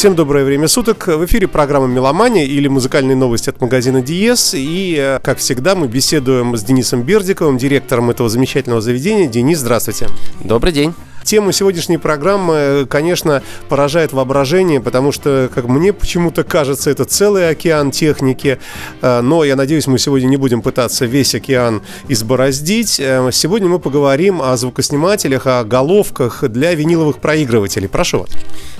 Всем доброе время суток. В эфире программа «Меломания» или музыкальные новости от магазина «Диез». И, э, как всегда, мы беседуем с Денисом Бердиковым, директором этого замечательного заведения. Денис, здравствуйте. Добрый день. Тема сегодняшней программы, конечно, поражает воображение, потому что, как мне почему-то кажется, это целый океан техники. Э, но я надеюсь, мы сегодня не будем пытаться весь океан избороздить. Э, сегодня мы поговорим о звукоснимателях, о головках для виниловых проигрывателей. Прошу вас.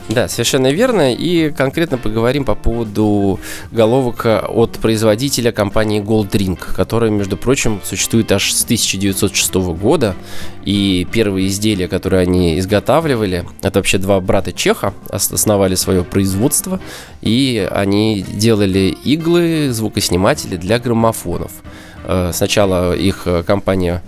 Да, совершенно верно. И конкретно поговорим по поводу головок от производителя компании Goldring, которая, между прочим, существует аж с 1906 года. И первые изделия, которые они изготавливали, это вообще два брата Чеха основали свое производство, и они делали иглы, звукосниматели для граммофонов. Э, сначала их компания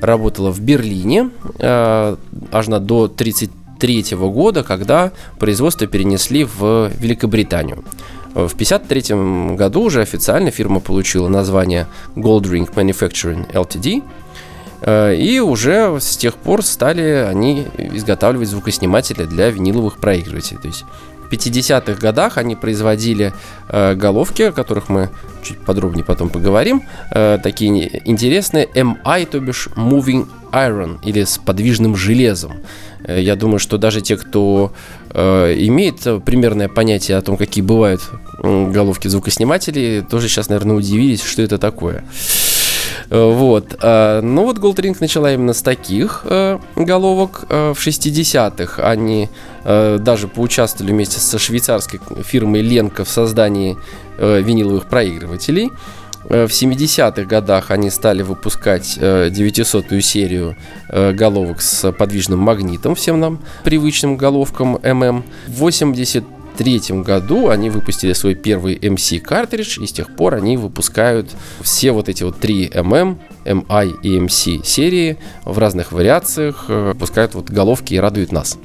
работала в Берлине э, аж на до 30 1953 года, когда производство перенесли в Великобританию. В 1953 году уже официально фирма получила название Goldring Manufacturing Ltd. Э, и уже с тех пор стали они изготавливать звукосниматели для виниловых проигрывателей. То есть 50-х годах они производили э, головки, о которых мы чуть подробнее потом поговорим. Э, такие интересные MI, то бишь Moving Iron, или с подвижным железом. Э, я думаю, что даже те, кто э, имеет примерное понятие о том, какие бывают головки звукоснимателей, тоже сейчас, наверное, удивились, что это такое. Э, вот. Э, ну вот Goldring начала именно с таких головок в 60-х. Они даже поучаствовали вместе со швейцарской фирмой Ленка в создании виниловых проигрывателей. Э, в 70-х годах они стали выпускать 900-ю э, серию э, головок с подвижным магнитом, всем нам привычным головкам MM. В 80 1993 году они выпустили свой первый MC картридж, и с тех пор они выпускают все вот эти вот три MM, MI и MC серии в разных вариациях, выпускают вот головки и радуют нас.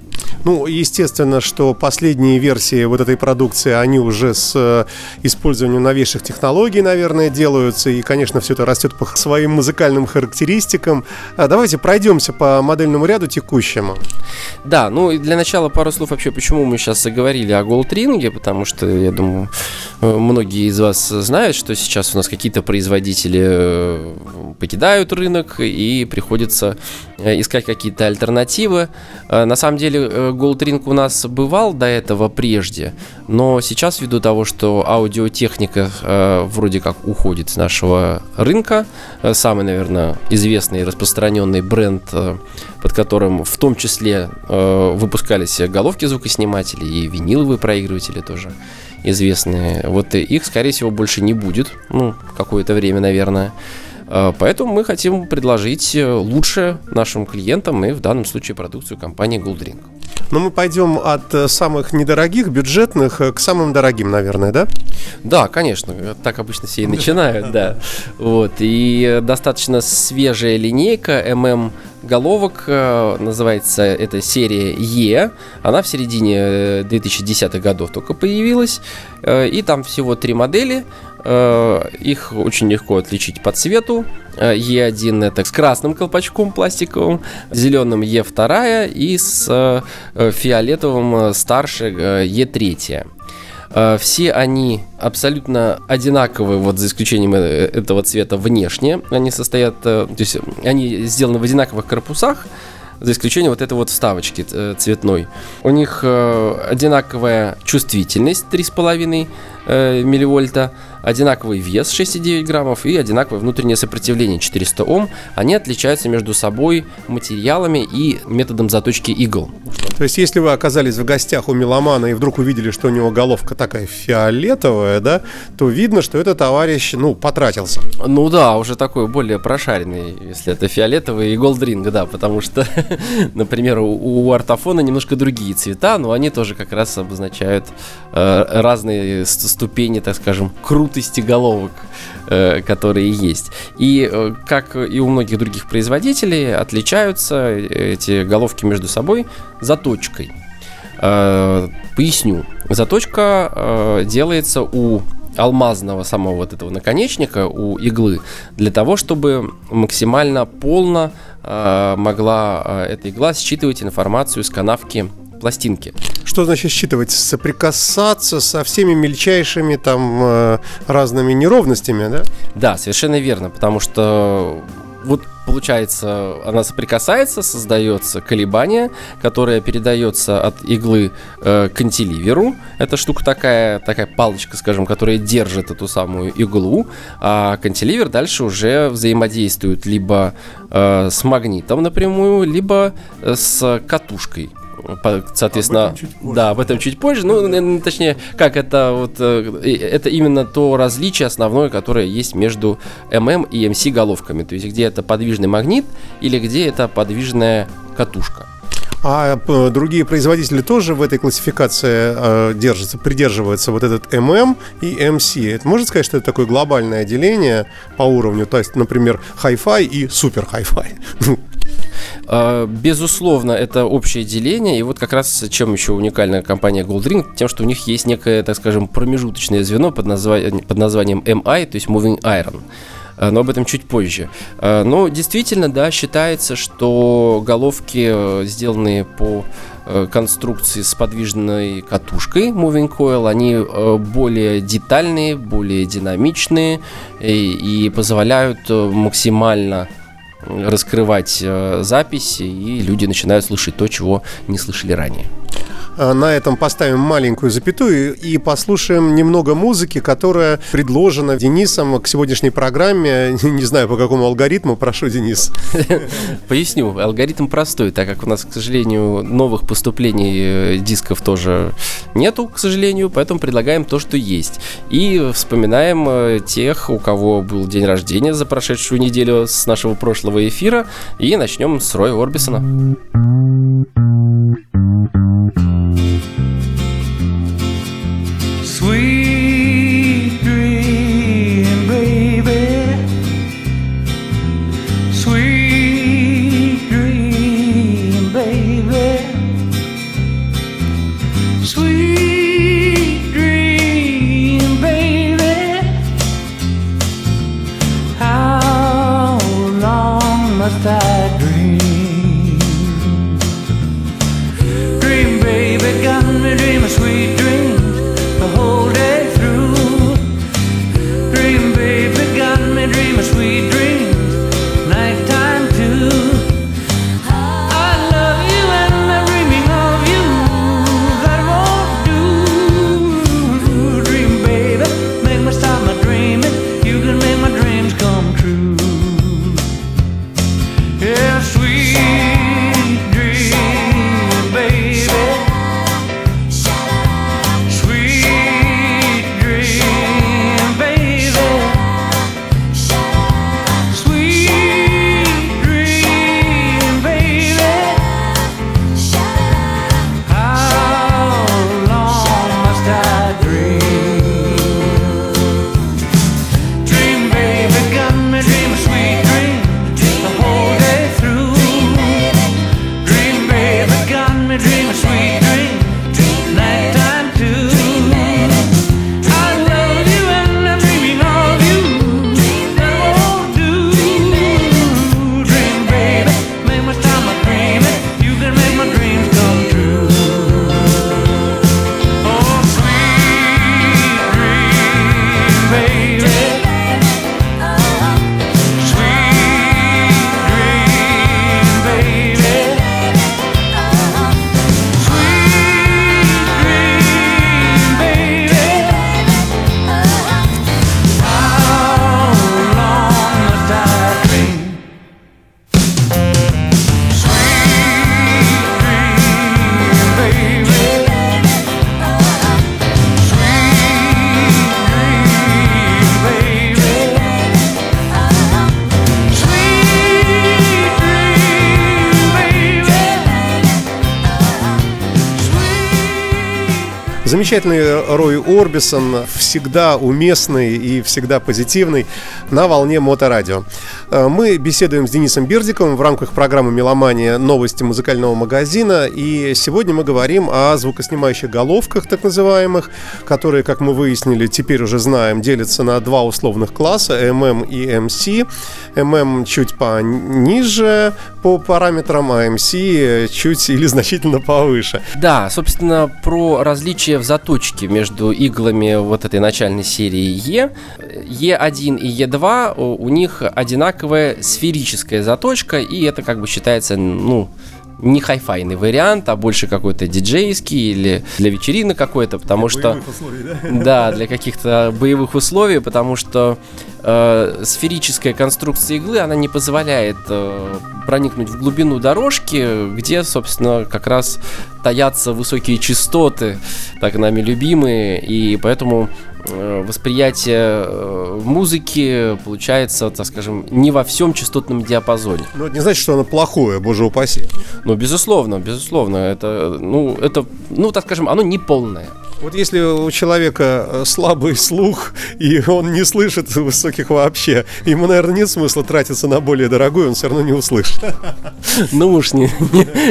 Ну, естественно, что последние версии вот этой продукции, они уже с э, использованием новейших технологий, наверное, делаются. И, конечно, все это растет по своим музыкальным характеристикам. А давайте пройдемся по модельному ряду текущему. Да, ну и для начала пару слов вообще, почему мы сейчас заговорили о голдринге, потому что, я думаю, э, многие из вас знают, что сейчас у нас какие-то производители э, покидают рынок и приходится искать какие-то альтернативы. На самом деле, Goldring у нас бывал до этого прежде, но сейчас ввиду того, что аудиотехника э, вроде как уходит с нашего рынка, э, самый, наверное, известный и распространенный бренд, э, под которым в том числе э, выпускались головки звукоснимателей и виниловые проигрыватели тоже известные. Вот их, скорее всего, больше не будет, ну, какое-то время, наверное. Э, поэтому мы хотим предложить э, лучше нашим клиентам и в данном случае продукцию компании Goldring. Но мы пойдем от э, самых недорогих, бюджетных к самым дорогим, наверное, да? Да, конечно. Так обычно все и начинают, да. Вот. И достаточно свежая линейка MM головок, называется эта серия Е. Она в середине 2010-х годов только появилась. И там всего три модели. Э, их очень легко отличить по цвету. Е1 это с красным колпачком пластиковым, зеленым Е2 и с э, фиолетовым старше Е3. Э, все они абсолютно одинаковые, вот за исключением этого цвета внешне. Они состоят, то есть они сделаны в одинаковых корпусах, за исключением вот этой вот вставочки цветной. У них одинаковая чувствительность 3,5 э, милливольта, одинаковый вес 6,9 граммов и одинаковое внутреннее сопротивление 400 Ом. Они отличаются между собой материалами и методом заточки игл. То есть, если вы оказались в гостях у меломана и вдруг увидели, что у него головка такая фиолетовая, да, то видно, что этот товарищ, ну, потратился. Ну да, уже такой более прошаренный, если это фиолетовый и голдринг, да, потому что, например, у, у артофона немножко другие цвета, но они тоже как раз обозначают разные ступени, так скажем, крутости головок, э, которые есть. И э, как и у многих других производителей, отличаются эти головки между собой заточкой. Э, поясню. Заточка делается у алмазного самого вот этого наконечника у иглы для того, чтобы максимально полно могла эта игла считывать информацию с канавки пластинки. Что значит считывать? Соприкасаться со всеми мельчайшими там э, разными неровностями, да? Да, совершенно верно, потому что вот получается, она соприкасается, создается колебание, которое передается от иглы э, к кантиливеру. Это штука такая, такая палочка, скажем, которая держит эту самую иглу, а кантиливер дальше уже взаимодействует либо э, с магнитом напрямую, либо э, с катушкой соответственно, об да, об этом чуть позже. Ну, точнее, как это вот, э, это именно то различие основное, которое есть между ММ и МС головками. То есть, где это подвижный магнит или где это подвижная катушка. А другие производители тоже в этой классификации э, держатся, придерживаются вот этот ММ и МС. Это можно сказать, что это такое глобальное деление по уровню, то есть, например, Hi-Fi и супер Hi-Fi. А, безусловно, это общее деление, и вот как раз чем еще уникальна компания Goldring, тем, что у них есть некое, так скажем, промежуточное звено под, названием, под названием MI, то есть Moving Iron а, но об этом чуть позже. А, но действительно, да, считается, что головки, э, сделанные по э, конструкции с подвижной катушкой Moving Coil, они э, более детальные, более динамичные и, и позволяют максимально раскрывать э, записи, и люди начинают слышать то, чего не слышали ранее. А, на этом поставим маленькую запятую и послушаем немного музыки, которая предложена Денисом к сегодняшней программе. Не знаю, по какому алгоритму. Прошу, Денис. Поясню. Алгоритм простой, так как у нас, к сожалению, новых поступлений э, дисков тоже нету, к сожалению, поэтому предлагаем то, что есть. И вспоминаем э, тех, у кого был день рождения за прошедшую неделю с нашего прошлого эфира. И начнем с Роя Орбисона. Sweet Замечательный Рой Орбисон, всегда уместный и всегда позитивный на волне Моторадио. Э, мы беседуем с Денисом Бердиковым в рамках программы «Меломания. Новости музыкального магазина». И сегодня мы говорим о звукоснимающих головках, так называемых, которые, как мы выяснили, теперь уже знаем, делятся на два условных класса – MM и MC. MM чуть пониже, по параметрам AMC чуть или значительно повыше. Да, собственно, про различия в заточке между иглами вот этой начальной серии E. E1 и E2 у них одинаковая сферическая заточка, и это как бы считается, ну, не хай-файный вариант, а больше какой-то диджейский или для вечеринок какой-то, потому для что... Условий, да? да, для каких-то боевых условий, потому что э, сферическая конструкция иглы, она не позволяет э, проникнуть в глубину дорожки, где, собственно, как раз таятся высокие частоты, так нами любимые, и поэтому восприятие э, музыки получается, так скажем, не во всем частотном диапазоне. Но это не значит, что оно плохое, боже упаси. Ну, безусловно, безусловно. Это, ну, это, ну, так скажем, оно не полное. Вот если у человека э, слабый слух, и он не слышит высоких вообще, ему, наверное, нет смысла тратиться на более дорогой, он все равно не услышит. Ну уж не,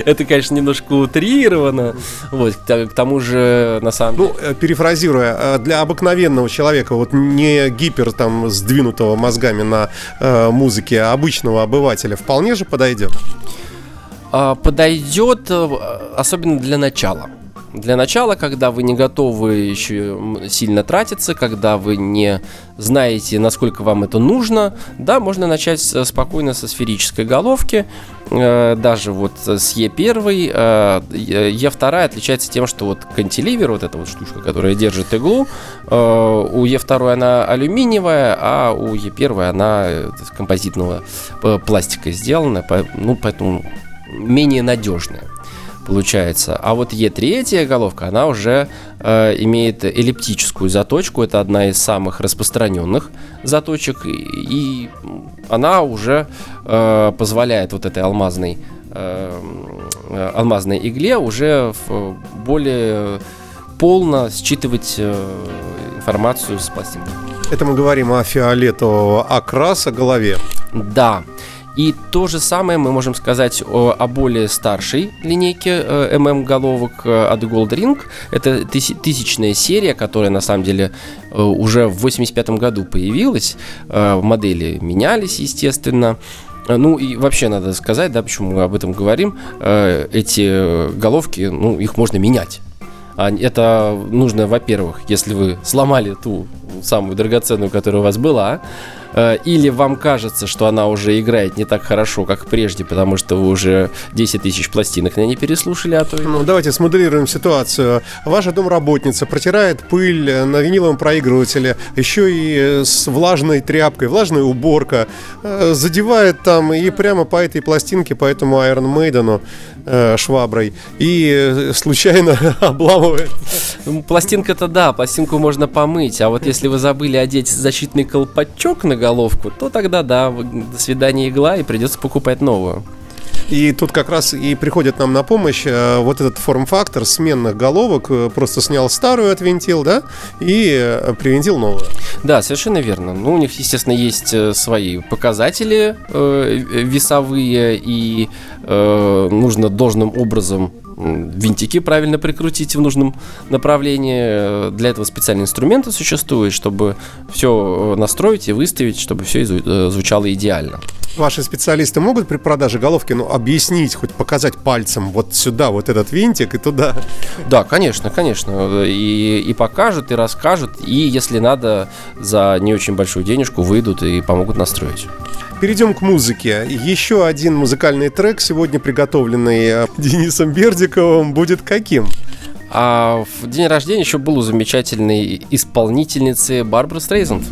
это, конечно, немножко утрировано. Вот, к тому же, на самом деле... Ну, перефразируя, э, для обыкновенного человека, вот не гипер там сдвинутого мозгами на э, музыке, а обычного обывателя, вполне же подойдет? А, подойдет, особенно для начала. Для начала, когда вы не готовы еще сильно тратиться, когда вы не знаете, насколько вам это нужно, да, можно начать спокойно со сферической головки, э, даже вот с Е1. Э, Е2 отличается тем, что вот кантиливер, вот эта вот штучка, которая держит иглу, э, у Е2 она алюминиевая, а у Е1 она композитного пластика сделана, ну, поэтому менее надежная получается. А вот Е3 головка, она уже э, имеет эллиптическую заточку. Это одна из самых распространенных заточек. И она уже э, позволяет вот этой алмазной, э, э алмазной игле уже в более полно считывать э, информацию с пластинки. Это мы говорим о фиолетового окраса голове. Да. И то же самое мы можем сказать о, о более старшей линейке э, MM головок э, от Gold Ring. Это тысячная серия, которая на самом деле э, уже в 85 году появилась. Э, модели менялись, естественно. Э, ну и вообще надо сказать, да, почему мы об этом говорим. Эти головки, ну, их можно менять. А это нужно, во-первых, если вы сломали ту самую драгоценную, которая у вас была, или вам кажется, что она уже играет не так хорошо, как прежде, потому что вы уже 10 тысяч пластинок на ней переслушали, а то... Ну, давайте смоделируем ситуацию. Ваша домработница протирает пыль на виниловом проигрывателе, еще и с влажной тряпкой, влажная уборка, э, задевает там и прямо по этой пластинке, по этому Iron Maiden э, шваброй, и случайно обламывает. Пластинка-то да, пластинку можно помыть, а вот если вы забыли одеть защитный колпачок на головку, то тогда да, до свидания игла и придется покупать новую. И тут как раз и приходит нам на помощь э, вот этот форм-фактор сменных головок. Э, просто снял старую, отвинтил, да, и э, привинтил новую. Да, совершенно верно. Ну, у них, естественно, есть свои показатели э, весовые, и э, нужно должным образом винтики правильно прикрутить в нужном направлении. Для этого специальные инструменты существуют, чтобы все настроить и выставить, чтобы все звучало идеально. Ваши специалисты могут при продаже головки ну, объяснить, хоть показать пальцем вот сюда, вот этот винтик и туда? Да, конечно, конечно. И, и покажут, и расскажут. И если надо, за не очень большую денежку выйдут и помогут настроить. Перейдем к музыке. Еще один музыкальный трек, сегодня приготовленный э, Денисом Бердиковым, будет каким? А в день рождения еще был у замечательной исполнительницы Барбары Стрейзенд.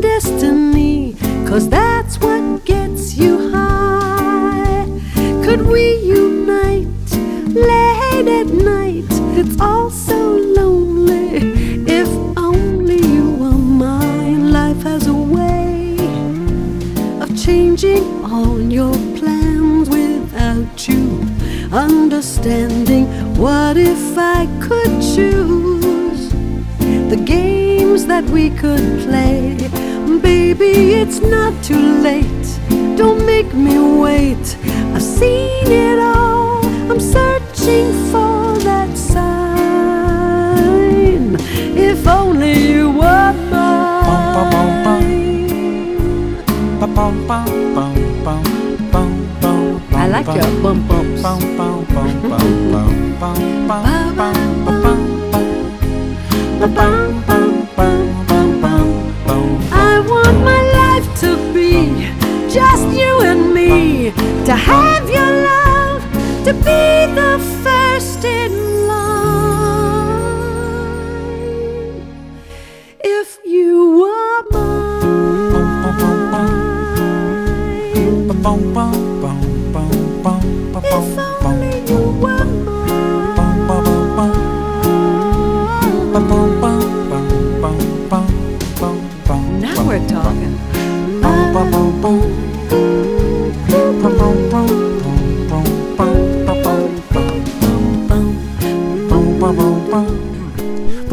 Destiny, cause that's what gets you high. could we unite late at night? It's all so lonely. If only you were mine, life has a way of changing all your plans without you understanding what if I could choose the games that we could play baby it's not too late. Don't make me wait. I've seen it all. I'm searching for that sign. If only you were mine. I like your bum bumps. To be just you and me, to have мама.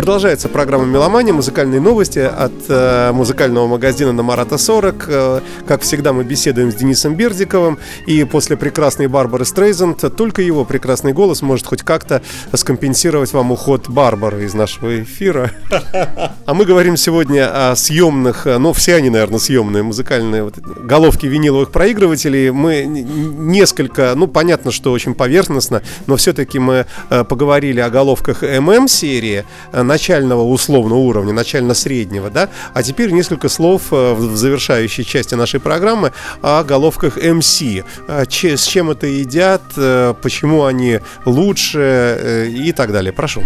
Продолжается программа «Меломания», музыкальные новости от э, музыкального магазина на Марата 40. Э, как всегда, мы беседуем с Денисом Бердиковым. И после прекрасной Барбары Стрейзенд только его прекрасный голос может хоть как-то скомпенсировать вам уход Барбары из нашего эфира. А мы говорим сегодня о съемных, ну, все они, наверное, съемные музыкальные вот, головки виниловых проигрывателей. Мы несколько, ну, понятно, что очень поверхностно, но все-таки мы э, поговорили о головках ММ-серии, начального условного уровня, начально-среднего, да, а теперь несколько слов э, в завершающей части нашей программы о головках MC. Э, с чем это едят, э, почему они лучше и так далее. Прошу.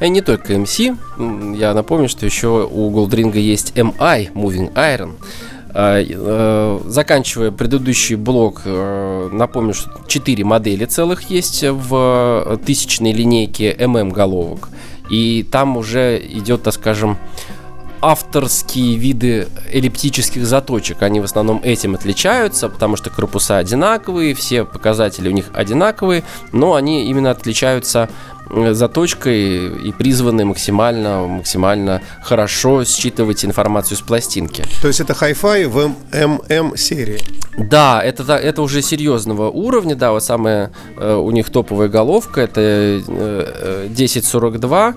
И не только MC. Я напомню, что еще у Goldring есть MI, Moving Iron. Заканчивая предыдущий блок, напомню, что 4 модели целых есть в тысячной линейке MM головок. И там уже идет, так скажем, авторские виды эллиптических заточек. Они в основном этим отличаются, потому что корпуса одинаковые, все показатели у них одинаковые, но они именно отличаются заточкой и призваны максимально, максимально хорошо считывать информацию с пластинки. То есть это Hi-Fi в MM серии? Да, это, это уже серьезного уровня, да, вот самая э, у них топовая головка, это э, 1042,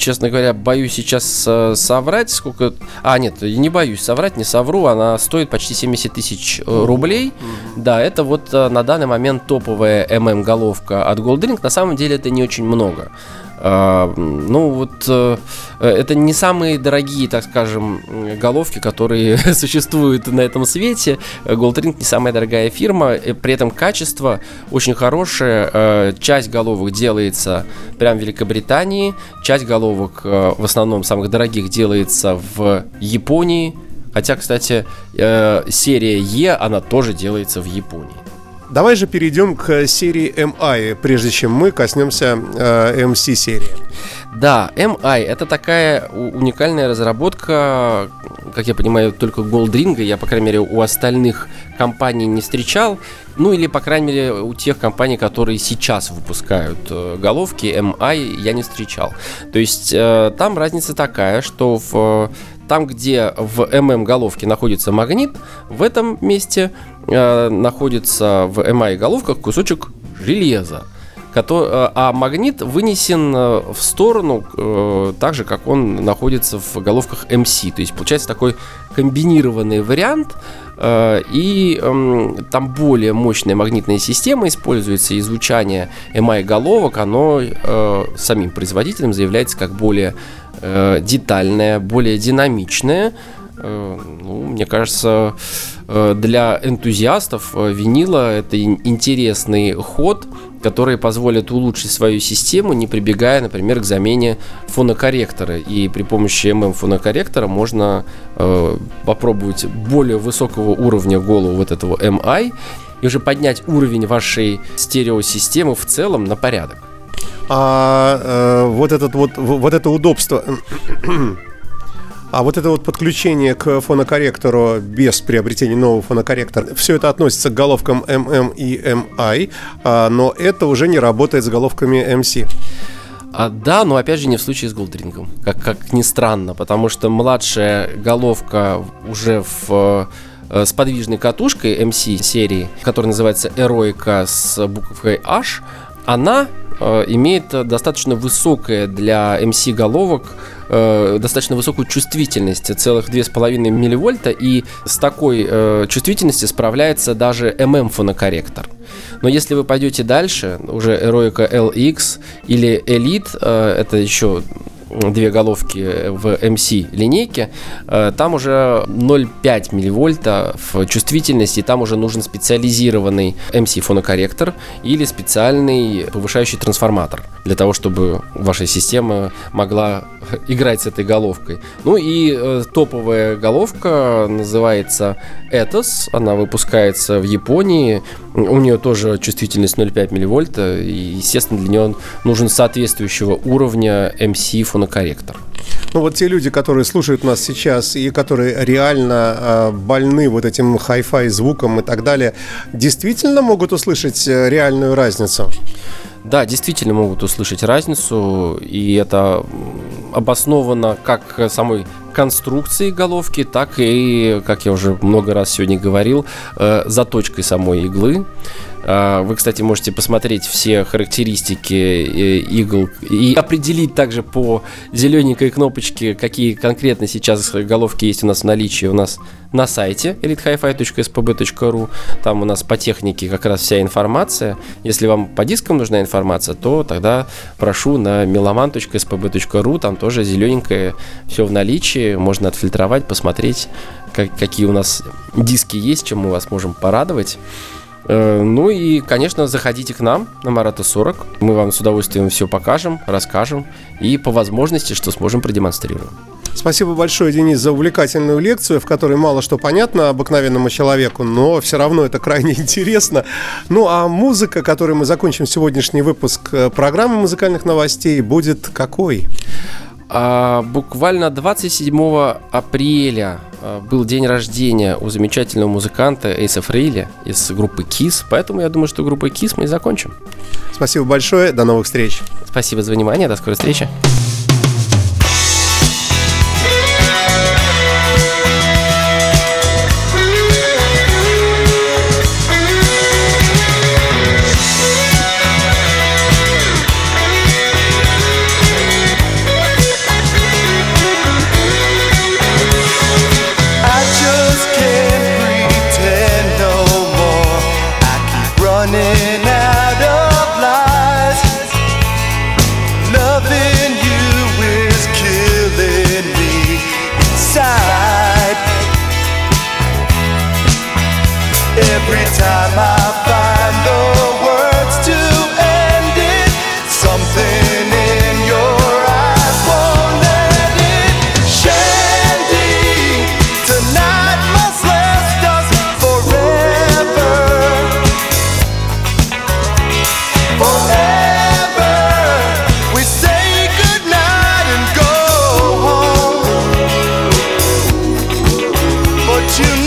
честно говоря, боюсь сейчас э, соврать, сколько... А, нет, не боюсь соврать, не совру, она стоит почти 70 тысяч э, рублей. Mm-hmm. Да, это вот э, на данный момент топовая MM-головка от Goldring. На самом деле это не очень много. А, ну вот э, это не самые дорогие, так скажем, головки, которые существуют на этом свете. Goldring не самая дорогая фирма, при этом качество очень хорошее. Э, часть головок делается прямо в Великобритании, часть головок э, в основном самых дорогих делается в Японии. Хотя, кстати, серия Е, она тоже делается в Японии. Давай же перейдем к серии MI, прежде чем мы коснемся э, MC серии. Да, MI это такая уникальная разработка, как я понимаю, только Goldring, я, по крайней мере, у остальных компаний не встречал, ну или, по крайней мере, у тех компаний, которые сейчас выпускают э, головки, MI я не встречал. То есть э, там разница такая, что в там, где в ММ головке находится магнит, в этом месте э, находится в MI головках кусочек железа. Э, а магнит вынесен э, в сторону, так же, как он находится в головках MC. То есть получается такой комбинированный вариант, и э, там более мощная магнитная система используется, и звучание MI головок, оно э, самим производителем заявляется как более э, детальная, более динамичная. Э, ну, мне кажется, э, для энтузиастов э, винила это интересный ход, который позволит улучшить свою систему, не прибегая, например, к замене фонокорректора. И при помощи MM фонокорректора можно э, попробовать более высокого уровня голову вот этого MI и уже поднять уровень вашей стереосистемы в целом на порядок а э, вот этот вот вот это удобство А вот это вот подключение к фонокорректору без приобретения нового фонокорректора, все это относится к головкам MM и MI, а, но это уже не работает с головками MC. А, да, но опять же не в случае с голдрингом, как, как ни странно, потому что младшая головка уже в э, с подвижной катушкой MC серии, которая называется Eroica с буквой H, она имеет достаточно высокое для MC головок э, достаточно высокую чувствительность, целых 2,5 милливольта, и с такой э, чувствительностью справляется даже MM фонокорректор. Но если вы пойдете дальше, уже Eroica LX или Elite, э, это еще две головки в MC линейке, э, там уже 0,5 милливольта в чувствительности, там уже нужен специализированный MC фонокорректор или специальный повышающий трансформатор для того, чтобы ваша система могла играть с этой головкой. Ну и э, топовая головка называется Ethos, она выпускается в Японии, у нее тоже чувствительность 0,5 милливольта, и, естественно, для нее нужен соответствующего уровня MC фонокорректор. Ну вот те люди, которые слушают нас сейчас и которые реально э, больны вот этим хай-фай звуком и так далее, действительно могут услышать э, реальную разницу? Да, действительно могут услышать разницу, и это обосновано как самой конструкцией головки, так и, как я уже много раз сегодня говорил, э, заточкой самой иглы. А, вы, кстати, можете посмотреть все характеристики э, игл и определить также по зелененькой кнопочке, какие конкретно сейчас головки есть у нас в наличии у нас на сайте elitehifi.spb.ru. Там у нас по технике как раз вся информация. Если вам по дискам нужна информация, то тогда прошу на meloman.spb.ru. Там тоже зелененькое все в наличии. Можно отфильтровать, посмотреть, как, какие у нас диски есть, чем мы вас можем порадовать. Э, ну и, конечно, заходите к нам на Марата 40. Мы вам с удовольствием все покажем, расскажем и по возможности, что сможем, продемонстрируем. Спасибо большое, Денис, за увлекательную лекцию, в которой мало что понятно обыкновенному человеку, но все равно это крайне интересно. Ну а музыка, которой мы закончим сегодняшний выпуск э, программы музыкальных новостей, будет какой? А, буквально 27 апреля был день рождения у замечательного музыканта Эйса Фрейли из группы KISS, поэтому я думаю, что группой KISS мы и закончим. Спасибо большое, до новых встреч. Спасибо за внимание, до скорой встречи. you